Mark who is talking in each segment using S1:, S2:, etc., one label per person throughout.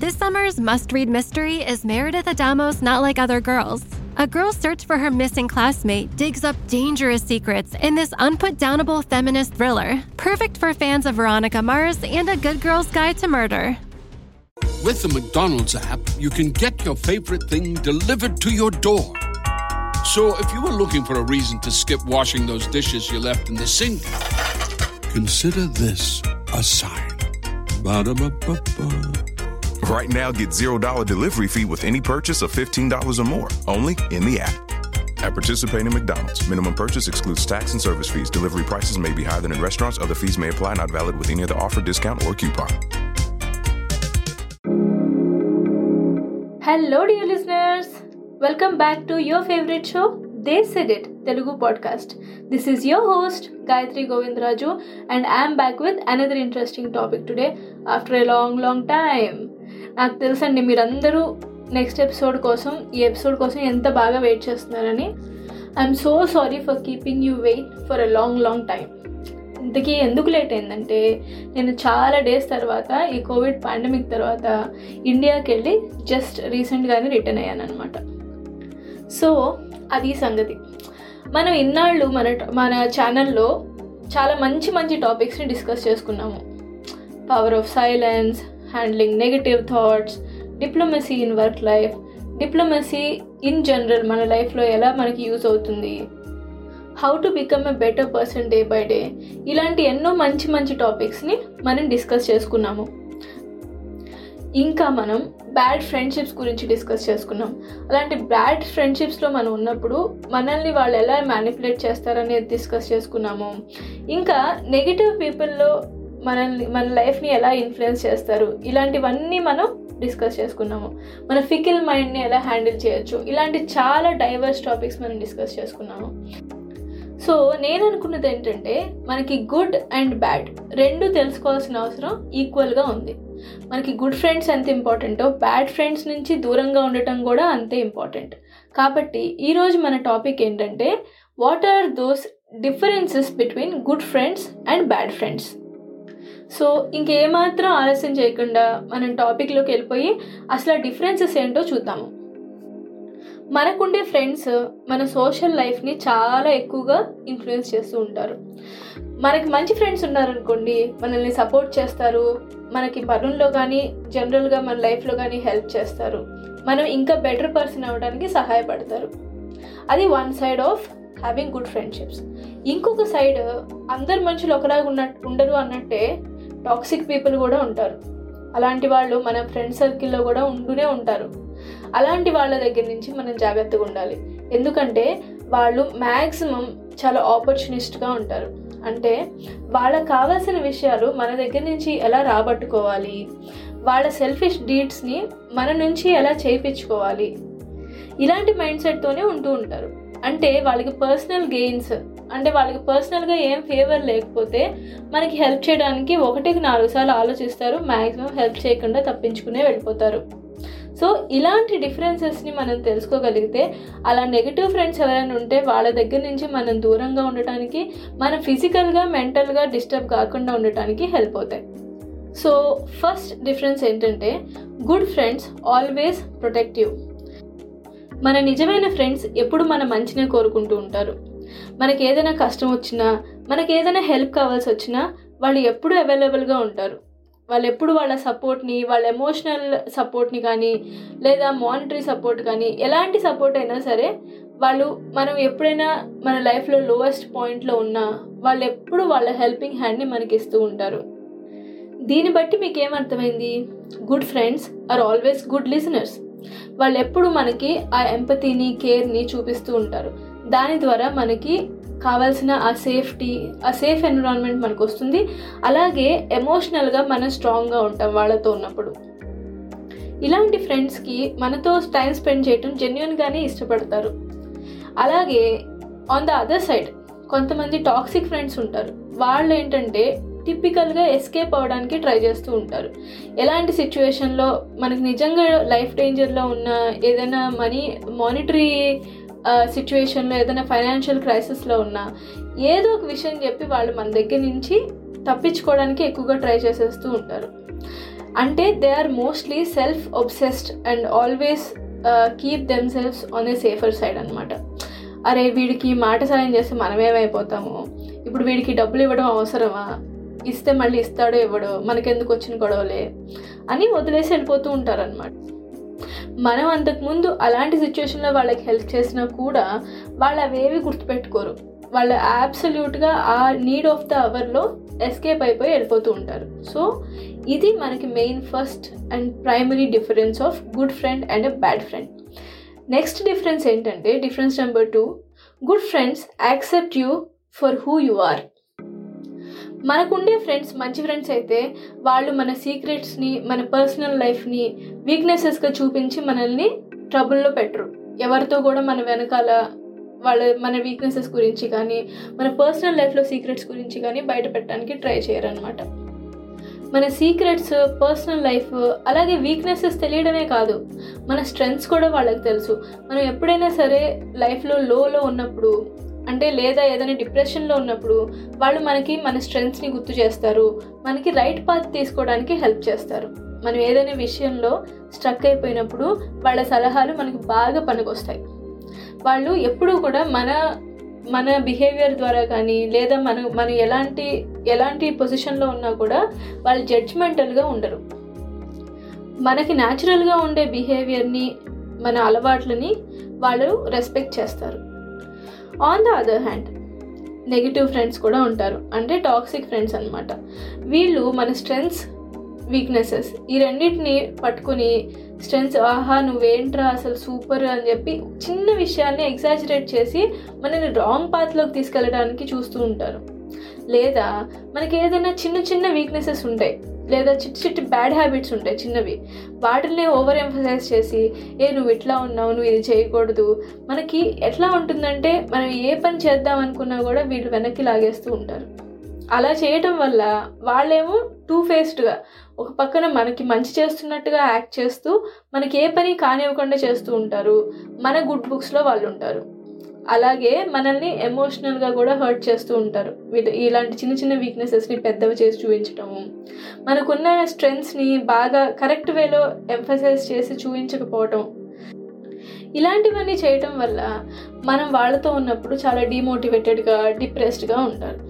S1: This summer's must read mystery is Meredith Adamos Not Like Other Girls. A girl's search for her missing classmate digs up dangerous secrets in this unputdownable feminist thriller, perfect for fans of Veronica Mars and A Good Girl's Guide to Murder.
S2: With the McDonald's app, you can get your favorite thing delivered to your door. So if you were looking for a reason to skip washing those dishes you left in the sink, consider this a sign. Ba-da-ba-ba-ba.
S3: Right now, get $0 delivery fee with any purchase of $15 or more, only in the app. At participating McDonald's, minimum purchase excludes tax and service fees. Delivery prices may be higher than in restaurants. Other fees may apply, not valid with any other offer, discount, or coupon.
S4: Hello, dear listeners. Welcome back to your favorite show, They Said It, Telugu podcast. This is your host, Gayatri Govindraju, and I am back with another interesting topic today after a long, long time. నాకు తెలుసండి మీరందరూ next episode కోసం ఈ episode కోసం ఎంత బాగా wait చేస్తున్నారని. I'm so sorry for keeping you wait for a long long time ఇంతకీ ఎందుకు లేట్ అయిందంటే నేను చాలా డేస్ తర్వాత ఈ కోవిడ్ పాండమిక్ తర్వాత ఇండియాకి వెళ్ళి జస్ట్ రీసెంట్గానే రిటర్న్ అయ్యాను అనమాట సో అది సంగతి. మనం ఇన్నాళ్ళు మన మన ఛానల్లో చాలా మంచి మంచి టాపిక్స్ని డిస్కస్ చేసుకున్నాము. Power of silence handling negative thoughts diplomacy in work life diplomacy in general మన లైఫ్లో ఎలా మనకి యూజ్ అవుతుంది? How to become a better person day by day ఇలాంటి ఎన్నో మంచి మంచి టాపిక్స్ని మనం డిస్కస్ చేసుకున్నాము. ఇంకా మనం బ్యాడ్ ఫ్రెండ్షిప్స్ గురించి డిస్కస్ చేసుకున్నాం. అలాంటి బ్యాడ్ ఫ్రెండ్షిప్స్లో మనం ఉన్నప్పుడు మనల్ని వాళ్ళు ఎలా మ్యానిపులేట్ చేస్తారనేది డిస్కస్ చేసుకున్నాము. ఇంకా నెగిటివ్ పీపుల్లో మనల్ని మన లైఫ్ని ఎలా ఇన్ఫ్లుయెన్స్ చేస్తారు? ఇలాంటివన్నీ మనం డిస్కస్ చేసుకున్నాము. మన ఫికిల్ మైండ్ని ఎలా హ్యాండిల్ చేయొచ్చు? ఇలాంటి చాలా డైవర్స్ టాపిక్స్ మనం డిస్కస్ చేసుకున్నాము. సో నేను అనుకున్నది ఏంటంటే మనకి గుడ్ అండ్ బ్యాడ్ రెండు తెలుసుకోవాల్సిన అవసరం ఈక్వల్గా ఉంది. మనకి గుడ్ ఫ్రెండ్స్ ఎంత ఇంపార్టెంటో బ్యాడ్ ఫ్రెండ్స్ నుంచి దూరంగా ఉండటం కూడా అంతే ఇంపార్టెంట్. కాబట్టి ఈరోజు మన టాపిక్ ఏంటంటే what are those differences between good friends and bad friends? So ఇంకేమాత్రం ఆలస్యం చేయకుండా మనం టాపిక్లోకి వెళ్ళిపోయి అసలు ఆ డిఫరెన్సెస్ ఏంటో చూద్దాము. మనకుండే ఫ్రెండ్స్ మన సోషల్ లైఫ్ని చాలా ఎక్కువగా ఇన్ఫ్లుయెన్స్ చేస్తూ ఉంటారు. మనకి మంచి ఫ్రెండ్స్ ఉన్నారనుకోండి మనల్ని సపోర్ట్ చేస్తారు మనకి పనుల్లో కానీ జనరల్గా మన లైఫ్లో కానీ హెల్ప్ చేస్తారు. మనం ఇంకా బెటర్ పర్సన్ అవ్వడానికి సహాయపడతారు. అది one side of having good friendships ఇంకొక సైడ్ అందరు మనుషులు ఒకలాగా ఉన్న ఉండరు అన్నట్టే టాక్సిక్ పీపుల్ కూడా ఉంటారు. అలాంటి వాళ్ళు మన ఫ్రెండ్ సర్కిల్లో కూడా ఉంటూనే ఉంటారు. అలాంటి వాళ్ళ దగ్గర నుంచి మనం జాగ్రత్తగా ఉండాలి. ఎందుకంటే వాళ్ళు మ్యాక్సిమం చాలా ఆపర్చునిస్ట్గా ఉంటారు. అంటే వాళ్ళకు కావాల్సిన విషయాలు మన దగ్గర నుంచి ఎలా రాబట్టుకోవాలి? వాళ్ళ సెల్ఫిష్ డీడ్స్ని మన నుంచి ఎలా చేయించుకోవాలి? ఇలాంటి మైండ్ సెట్తోనే ఉంటూ ఉంటారు. అంటే వాళ్ళకి పర్సనల్ గెయిన్స్ అంటే వాళ్ళకి పర్సనల్గా ఏం ఫేవర్ లేకపోతే మనకి హెల్ప్ చేయడానికి ఒకటికి నాలుగు సార్లు ఆలోచిస్తారు మ్యాక్సిమం హెల్ప్ చేయకుండా తప్పించుకునే వెళ్ళిపోతారు. సో ఇలాంటి డిఫరెన్సెస్ని మనం తెలుసుకోగలిగితే అలా నెగిటివ్ ఫ్రెండ్స్ ఎవరైనా ఉంటే వాళ్ళ దగ్గర నుంచి మనం దూరంగా ఉండటానికి మన ఫిజికల్గా మెంటల్గా డిస్టర్బ్ కాకుండా ఉండటానికి హెల్ప్ అవుతాయి. సో ఫస్ట్ డిఫరెన్స్ ఏంటంటే గుడ్ ఫ్రెండ్స్ ఆల్వేస్ ప్రొటెక్టివ్ మన నిజమైన ఫ్రెండ్స్ ఎప్పుడు మన మంచినే కోరుకుంటూ ఉంటారు. మనకి ఏదైనా కష్టం వచ్చినా మనకి ఏదైనా హెల్ప్ కావాల్సి వచ్చినా వాళ్ళు ఎప్పుడు అవైలబుల్గా ఉంటారు. వాళ్ళు ఎప్పుడు వాళ్ళ సపోర్ట్ని వాళ్ళ ఎమోషనల్ సపోర్ట్ని కానీ లేదా మానిటరీ సపోర్ట్ కానీ ఎలాంటి సపోర్ట్ అయినా సరే వాళ్ళు మనం ఎప్పుడైనా మన లైఫ్లో లోవెస్ట్ పాయింట్లో ఉన్నా వాళ్ళు ఎప్పుడు వాళ్ళ హెల్పింగ్ హ్యాండ్ని మనకి ఇస్తూ ఉంటారు. దీన్ని బట్టి మీకు ఏమర్థమైంది good friends are always good listeners వాళ్ళు ఎప్పుడు మనకి ఆ ఎంపతిని కేర్ని చూపిస్తూ ఉంటారు. దాని ద్వారా మనకి కావాల్సిన ఆ సేఫ్టీ ఆ సేఫ్ ఎన్విరాన్మెంట్ మనకు వస్తుంది అలాగే ఎమోషనల్గా మనం స్ట్రాంగ్గా ఉంటాం వాళ్ళతో ఉన్నప్పుడు. ఇలాంటి ఫ్రెండ్స్కి మనతో టైం స్పెండ్ చేయటం జెన్యున్గానే ఇష్టపడతారు. అలాగే ఆన్ ద అదర్ సైడ్ కొంతమంది టాక్సిక్ ఫ్రెండ్స్ ఉంటారు. వాళ్ళు ఏంటంటే టిపికల్గా ఎస్కేప్ అవ్వడానికి ట్రై చేస్తూ ఉంటారు. ఎలాంటి సిచ్యువేషన్లో మనకు నిజంగా లైఫ్ డేంజర్లో ఉన్న ఏదైనా మనీ మానిటరీ సిచ్యువేషన్లో ఏదైనా ఫైనాన్షియల్ క్రైసిస్లో ఉన్నా ఏదో ఒక విషయం చెప్పి వాళ్ళు మన దగ్గర నుంచి తప్పించుకోవడానికి ఎక్కువగా ట్రై చేసేస్తూ ఉంటారు. అంటే they are mostly self obsessed and always keep them selfs on a safer side అనమాట అరే వీడికి మాట సాయం చేస్తే మనమేమైపోతాము ఇప్పుడు వీడికి డబ్బులు ఇవ్వడం అవసరమా? ఇస్తే మళ్ళీ ఇస్తాడో ఇవ్వడో? మనకెందుకు వచ్చిన గొడవలే? అని వదిలేసి వెళ్ళిపోతూ ఉంటారనమాట మనం అంతకుముందు అలాంటి సిచ్యువేషన్లో వాళ్ళకి హెల్ప్ చేసినా కూడా వాళ్ళు అవేవి గుర్తుపెట్టుకోరు. వాళ్ళు యాబ్సల్యూట్గా ఆ నీడ్ ఆఫ్ ద అవర్లో ఎస్కేప్ అయిపోయి వెళ్ళిపోతూ ఉంటారు. సో ఇది మనకి main first and primary difference of good friend and a bad friend next difference ఏంటంటే difference number two good friends accept you for who you are మనకుండే ఫ్రెండ్స్ మంచి friends అయితే వాళ్ళు మన సీక్రెట్స్ని మన పర్సనల్ లైఫ్ని వీక్నెసెస్గా చూపించి మనల్ని ట్రబుల్లో పెట్టరు. ఎవరితో కూడా మన వెనకాల వాళ్ళ మన వీక్నెసెస్ గురించి కానీ మన పర్సనల్ లైఫ్లో సీక్రెట్స్ గురించి కానీ బయట పెట్టడానికి ట్రై చేయరనమాట మన సీక్రెట్స్ పర్సనల్ లైఫ్ అలాగే వీక్నెసెస్ తెలియడమే కాదు మన స్ట్రెంగ్స్ కూడా వాళ్ళకి తెలుసు. మనం ఎప్పుడైనా సరే లైఫ్లో లోలో ఉన్నప్పుడు అంటే లేదా ఏదైనా డిప్రెషన్లో ఉన్నప్పుడు వాళ్ళు మనకి మన స్ట్రెంగ్స్ని గుర్తు చేస్తారు. మనకి రైట్ పాత్ తీసుకోవడానికి హెల్ప్ చేస్తారు. మనం ఏదైనా విషయంలో స్ట్రక్ అయిపోయినప్పుడు వాళ్ళ సలహాలు మనకి బాగా పనికొస్తాయి. వాళ్ళు ఎప్పుడూ కూడా మన మన బిహేవియర్ ద్వారా కానీ లేదా మనం మనం ఎలాంటి ఎలాంటి పొజిషన్లో ఉన్నా కూడా వాళ్ళు జడ్జ్మెంటల్గా ఉండరు. మనకి న్యాచురల్గా ఉండే బిహేవియర్ని మన అలవాట్లని వాళ్ళు రెస్పెక్ట్ చేస్తారు. On the other hand negative friends కూడా ఉంటారు. అంటే టాక్సిక్ ఫ్రెండ్స్ అనమాట వీళ్ళు మన స్ట్రెంగ్స్ వీక్నెసెస్ ఈ రెండింటిని పట్టుకుని స్ట్రెంగ్స్ ఆహా నువ్వేంట్రా అసలు సూపర్ అని చెప్పి చిన్న విషయాన్ని ఎగ్జాజరేట్ చేసి మనల్ని రాంగ్ పాత్లోకి తీసుకెళ్ళడానికి చూస్తూ ఉంటారు. లేదా మనకి ఏదైనా చిన్న చిన్న వీక్నెసెస్ ఉంటాయి. లేదా చిట్టి చిట్టి బ్యాడ్ హ్యాబిట్స్ ఉంటాయి చిన్నవి. వాటిని ఓవర్ ఎంఫసైజ్ చేసి ఏ నువ్వు ఇట్లా ఉన్నావు నువ్వు ఇది చేయకూడదు. మనకి ఎట్లా ఉంటుందంటే మనం ఏ పని చేద్దాం అనుకున్నా కూడా వీళ్ళు వెనక్కి లాగేస్తూ ఉంటారు. అలా చేయటం వల్ల వాళ్ళేమో టూ ఫేస్డ్గా ఒక పక్కన మనకి మంచి చేస్తున్నట్టుగా యాక్ట్ చేస్తూ మనకి ఏ పని కానివ్వకుండా చేస్తూ ఉంటారు. మన గుడ్ బుక్స్లో వాళ్ళు ఉంటారు అలాగే మనల్ని ఎమోషనల్గా కూడా హర్ట్ చేస్తూ ఉంటారు. వీళ్ళు ఇలాంటి చిన్న చిన్న వీక్నెసెస్ని పెద్దవి చేసి చూపించటము. మనకున్న స్ట్రెంగ్స్ని బాగా కరెక్ట్ వేలో ఎంఫసైజ్ చేసి చూపించకపోవటం. ఇలాంటివన్నీ చేయటం వల్ల మనం వాళ్ళతో ఉన్నప్పుడు చాలా డిమోటివేటెడ్గా డిప్రెస్డ్గా ఉంటారు.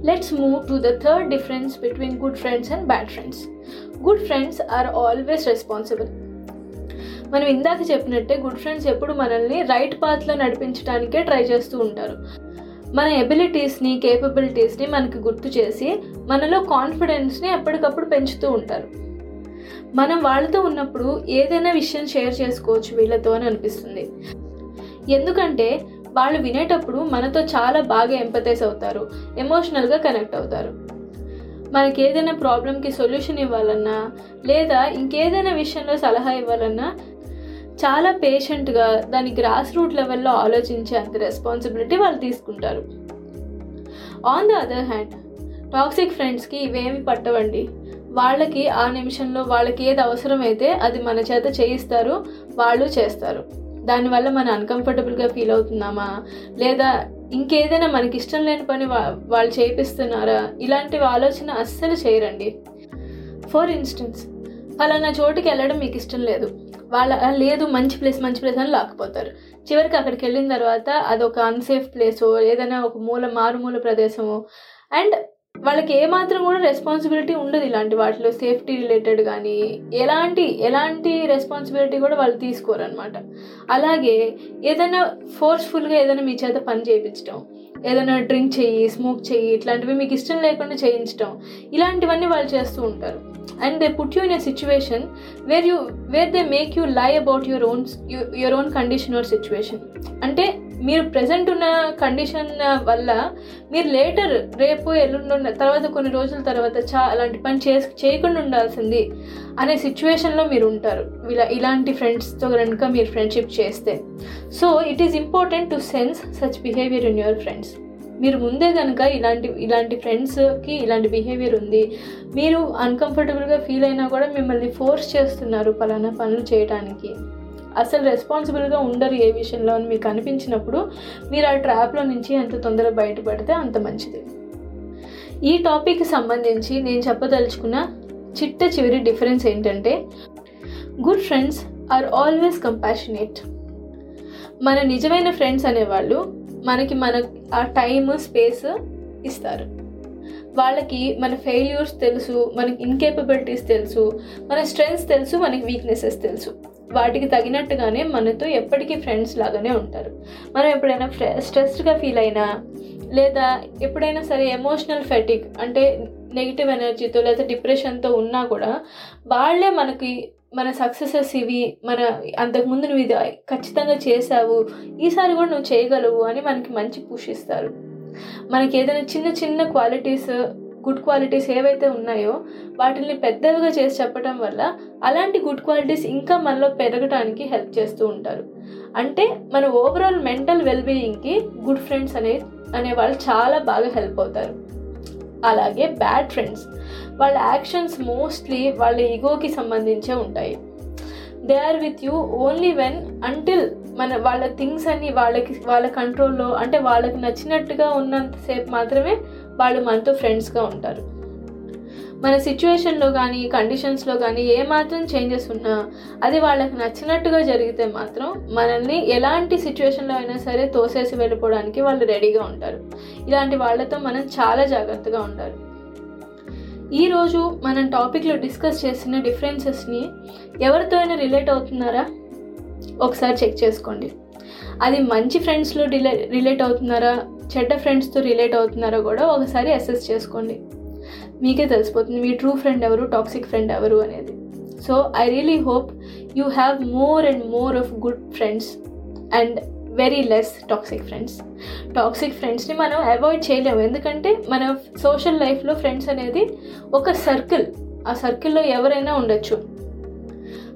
S4: Let's move to the third difference between good friends and bad friends. Good friends are always responsible. మనం ఇందాక చెప్పినట్టే గుడ్ ఫ్రెండ్స్ ఎప్పుడు మనల్ని రైట్ పాత్లో నడిపించడానికే ట్రై చేస్తూ ఉంటారు మన ఎబిలిటీస్ని కేపబిలిటీస్ని మనకి గుర్తు చేసి మనలో కాన్ఫిడెన్స్ని ఎప్పటికప్పుడు పెంచుతూ ఉంటారు మనం వాళ్ళతో ఉన్నప్పుడు ఏదైనా విషయం షేర్ చేసుకోవచ్చు వీళ్ళతో అని అనిపిస్తుంది ఎందుకంటే వాళ్ళు వినేటప్పుడు మనతో చాలా బాగా ఎంపతైజ్ అవుతారు ఎమోషనల్గా కనెక్ట్ అవుతారు. మనకి ఏదైనా ప్రాబ్లంకి సొల్యూషన్ ఇవ్వాలన్నా లేదా ఇంకేదైనా విషయంలో సలహా ఇవ్వాలన్నా చాలా పేషెంట్గా దాని గ్రాస్ రూట్ లెవెల్లో ఆలోచించే అంత రెస్పాన్సిబిలిటీ వాళ్ళు తీసుకుంటారు. On the other hand toxic ఫ్రెండ్స్కి ఇవేమి పట్టవండి. వాళ్ళకి ఆ నిమిషంలో వాళ్ళకి ఏది అవసరమైతే అది మన చేత చేయిస్తారు వాళ్ళు చేస్తారు. దానివల్ల మనం అన్కంఫర్టబుల్గా ఫీల్ అవుతున్నామా? లేదా ఇంకేదైనా మనకి ఇష్టం లేని పని వా- వాళ్ళు చేపిస్తున్నారా? ఇలాంటి ఆలోచన అస్సలు చేయరండి. ఫర్ ఇన్స్టెన్స్ ఫలానా చోటుకి వెళ్ళడం మీకు ఇష్టం లేదు. వాళ్ళ లేదు మంచి ప్లేస్ మంచి ప్లేస్ అని లాక్కుపోతారు. చివరికి అక్కడికి వెళ్ళిన తర్వాత అదొక అన్సేఫ్ ప్లేసో ఏదైనా ఒక మూల మారుమూల ప్రదేశమో. అండ్ వాళ్ళకి ఏమాత్రం కూడా రెస్పాన్సిబిలిటీ ఉండదు ఇలాంటి వాటిలో. సేఫ్టీ రిలేటెడ్ కానీ ఎలాంటి ఎలాంటి రెస్పాన్సిబిలిటీ కూడా వాళ్ళు తీసుకోరు అనమాట అలాగే ఏదైనా ఫోర్స్ఫుల్గా ఏదైనా మీ చేత పని చేయించడం ఏదైనా డ్రింక్ చెయ్యి స్మోక్ చెయ్యి ఇట్లాంటివి మీకు ఇష్టం లేకుండా చేయించడం ఇలాంటివన్నీ వాళ్ళు చేస్తూ ఉంటారు. And they put you in a situation where you where they make you lie about your own your own condition or situation అంటే మీరు ప్రజెంట్ ఉన్న కండిషన్ వల్ల మీరు లేటర్ రేపు ఎల్లుండి తర్వాత కొన్ని రోజుల తర్వాత చా అలాంటి పని చే చేయకుండా ఉండాల్సింది అనే సిచ్యువేషన్లో మీరు ఉంటారు. ఇలా ఇలాంటి ఫ్రెండ్స్తో కనుక మీరు ఫ్రెండ్షిప్ చేస్తే. So it is important to sense such behaviour in your friends మీరు ముందే కనుక ఇలాంటి ఇలాంటి ఫ్రెండ్స్కి ఇలాంటి బిహేవియర్ ఉంది. మీరు అన్కంఫర్టబుల్గా ఫీల్ అయినా కూడా మిమ్మల్ని ఫోర్స్ చేస్తున్నారు పలానా పనులు చేయడానికి అసలు రెస్పాన్సిబుల్గా ఉండరు ఏ విషయంలో అని మీకు అనిపించినప్పుడు మీరు ఆ ట్రాప్లో నుంచి ఎంత తొందరగా బయటపడితే అంత మంచిది. ఈ టాపిక్కి సంబంధించి నేను చెప్పదలుచుకున్న చిట్ట చివరి డిఫరెన్స్ ఏంటంటే good friends are always compassionate మన నిజమైన ఫ్రెండ్స్ అనేవాళ్ళు మనకి మన ఆ టైమ్ స్పేస్ ఇస్తారు. వాళ్ళకి మన ఫెయిల్యూర్స్ తెలుసు మనకి ఇన్కేపబిలిటీస్ తెలుసు మన స్ట్రెంగ్స్ తెలుసు మనకి వీక్నెసెస్ తెలుసు. వాటికి తగినట్టుగానే మనతో ఎప్పటికీ ఫ్రెండ్స్ లాగానే ఉంటారు. మనం ఎప్పుడైనా స్ట్రెస్డ్గా ఫీల్ అయినా లేదా ఎప్పుడైనా సరే ఎమోషనల్ ఫెటిక్ అంటే నెగిటివ్ ఎనర్జీతో లేదా డిప్రెషన్తో ఉన్నా కూడా వాళ్ళే మనకి మన సక్సెసెస్ ఇవి మన అంతకుముందు నువ్వు ఇది ఖచ్చితంగా చేసావు ఈసారి కూడా నువ్వు చేయగలవు అని మనకి మంచి పుష్ ఇస్తారు. మనకి ఏదైనా చిన్న చిన్న క్వాలిటీస్ గుడ్ క్వాలిటీస్ ఏవైతే ఉన్నాయో వాటిని పెద్దవిగా చేసి చెప్పడం వల్ల అలాంటి గుడ్ క్వాలిటీస్ ఇంకా మనలో పెరగడానికి హెల్ప్ చేస్తూ ఉంటారు. అంటే మన ఓవరాల్ మెంటల్ వెల్బీయింగ్కి గుడ్ ఫ్రెండ్స్ అనే అనే వాళ్ళు చాలా బాగా హెల్ప్ అవుతారు. అలాగే బ్యాడ్ ఫ్రెండ్స్ వాళ్ళ యాక్షన్స్ మోస్ట్లీ వాళ్ళ ఈగోకి సంబంధించే ఉంటాయి. They are with you only when until మన వాళ్ళ థింగ్స్ అన్ని వాళ్ళకి వాళ్ళ కంట్రోల్లో అంటే వాళ్ళకి నచ్చినట్టుగా ఉన్నంతసేపు మాత్రమే వాళ్ళు మనతో ఫ్రెండ్స్గా ఉంటారు. మన సిచ్యువేషన్లో కానీ కండిషన్స్లో కానీ ఏమాత్రం చేంజెస్ ఉన్నా అది వాళ్ళకి నచ్చినట్టుగా జరిగితే మాత్రం మనల్ని ఎలాంటి సిచ్యువేషన్లో అయినా సరే తోసేసి వెళ్ళిపోవడానికి వాళ్ళు రెడీగా ఉంటారు. ఇలాంటి వాళ్ళతో మనం చాలా జాగ్రత్తగా ఉండాలి. ఈరోజు మనం టాపిక్లో డిస్కస్ చేసిన డిఫరెన్సెస్ని ఎవరితో అయినా రిలేట్ అవుతున్నారా? ఒకసారి చెక్ చేసుకోండి. అది మంచి ఫ్రెండ్స్లో రిలే రిలేట్ అవుతున్నారా? చెడ్డ ఫ్రెండ్స్తో రిలేట్ అవుతున్నారో కూడా ఒకసారి అసెస్ చేసుకోండి. మీకే తెలిసిపోతుంది మీ ట్రూ ఫ్రెండ్ ఎవరు టాక్సిక్ ఫ్రెండ్ ఎవరు అనేది. So I really hope you have more and more of good friends and very less toxic friends toxic ఫ్రెండ్స్ని మనం అవాయిడ్ చేయలేము. ఎందుకంటే మన సోషల్ లైఫ్లో ఫ్రెండ్స్ అనేది ఒక సర్కిల్ ఆ సర్కిల్లో ఎవరైనా ఉండొచ్చు.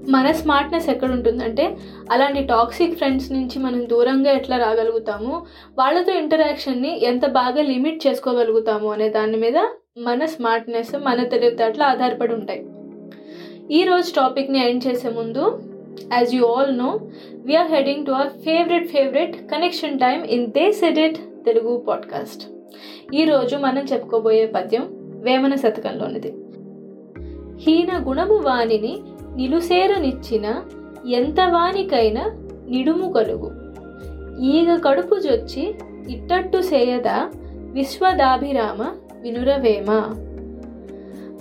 S4: మన స్మార్ట్నెస్ ఎక్కడ ఉంటుందంటే అలాంటి టాక్సిక్ ఫ్రెండ్స్ నుంచి మనం దూరంగా ఎట్లా రాగలుగుతాము? వాళ్ళతో ఇంటరాక్షన్ని ఎంత బాగా లిమిట్ చేసుకోగలుగుతాము అనే దాని మీద మన స్మార్ట్నెస్ మన తెలివితేటలు ఆధారపడి ఉంటాయి. ఈరోజు టాపిక్ని ఎండ్ చేసే ముందు as you all know we are heading to our favourite favourite connection time in the సెడెట్ Telugu podcast ఈరోజు మనం చెప్పుకోబోయే పద్యం వేమన శతకంలోనిది. హీన గుణము వాణిని నిలుసేరనిచ్చిన ఎంత వానికైనా నిడుము కలుగు. ఈగ కడుపు జొచ్చి ఇట్టట్టు సేయదా విశ్వదాభిరామ వినురవేమ.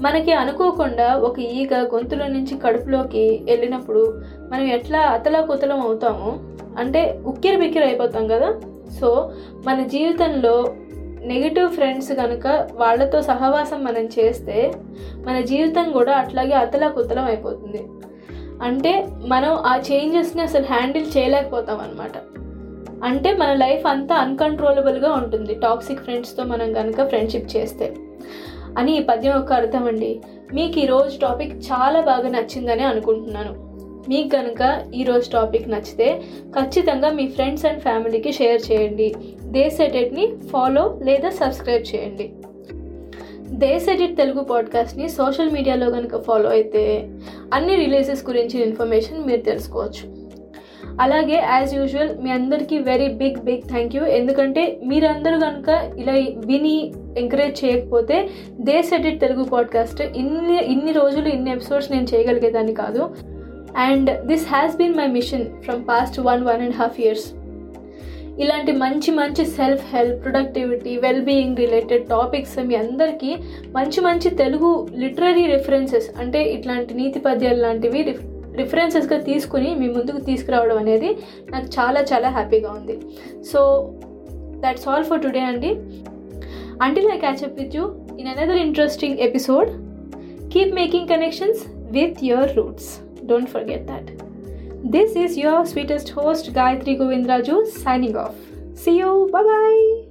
S4: మనకి అనుకోకుండా ఒక ఈగ గొంతులో నుంచి కడుపులోకి వెళ్ళినప్పుడు మనం ఎట్లా అతలకుతలం అవుతామో అంటే ఉక్కిరి బిక్కిరి అయిపోతాం కదా. సో మన జీవితంలో నెగిటివ్ ఫ్రెండ్స్ కనుక వాళ్ళతో సహవాసం మనం చేస్తే మన జీవితం కూడా అట్లాగే అతలాకుతలం అయిపోతుంది. అంటే మనం ఆ చేంజెస్ని అసలు హ్యాండిల్ చేయలేకపోతాం అనమాట అంటే మన లైఫ్ అంతా అన్కంట్రోలబుల్గా ఉంటుంది టాక్సిక్ ఫ్రెండ్స్తో మనం కనుక ఫ్రెండ్షిప్ చేస్తే. అని ఈ పద్యం యొక్క అర్థం అండి. మీకు ఈరోజు టాపిక్ చాలా బాగా నచ్చిందని అనుకుంటున్నాను. మీకు కనుక ఈరోజు టాపిక్ నచ్చితే ఖచ్చితంగా మీ ఫ్రెండ్స్ అండ్ ఫ్యామిలీకి షేర్ చేయండి. దేశ్ ఎడిట్ని ఫాలో లేదా సబ్స్క్రైబ్ చేయండి. దేశ్ ఎడిట్ తెలుగు పాడ్కాస్ట్ని సోషల్ మీడియాలో కనుక ఫాలో అయితే అన్ని రిలీజెస్ గురించి ఇన్ఫర్మేషన్ మీరు తెలుసుకోవచ్చు. అలాగే యాజ్ యూజువల్ మీ అందరికీ very big big thank you ఎందుకంటే మీరందరూ కనుక ఇలా విని ఎంకరేజ్ చేయకపోతే దేశ్ ఎడిట్ తెలుగు పాడ్కాస్ట్ ఇన్ని ఇన్ని రోజులు ఇన్ని ఎపిసోడ్స్ నేను చేయగలిగేదాన్ని కాదు. And this has been my mission from past one one and half years ఇలాంటి మంచి మంచి self help productivity well being related topics మీ అందరికీ మంచి మంచి తెలుగు లిటరరీ రిఫరెన్సెస్ అంటే ఇట్లాంటి నీతి పద్యాలు లాంటివి రిఫ్ రిఫరెన్సెస్గా తీసుకుని మీ ముందుకు తీసుకురావడం అనేది నాకు చాలా చాలా హ్యాపీగా ఉంది. So that's all for today అండి. Until I catch up with you in another interesting episode keep making connections with your roots don't forget that This is your sweetest host Gayatri Govindraju signing off. See you. Bye bye.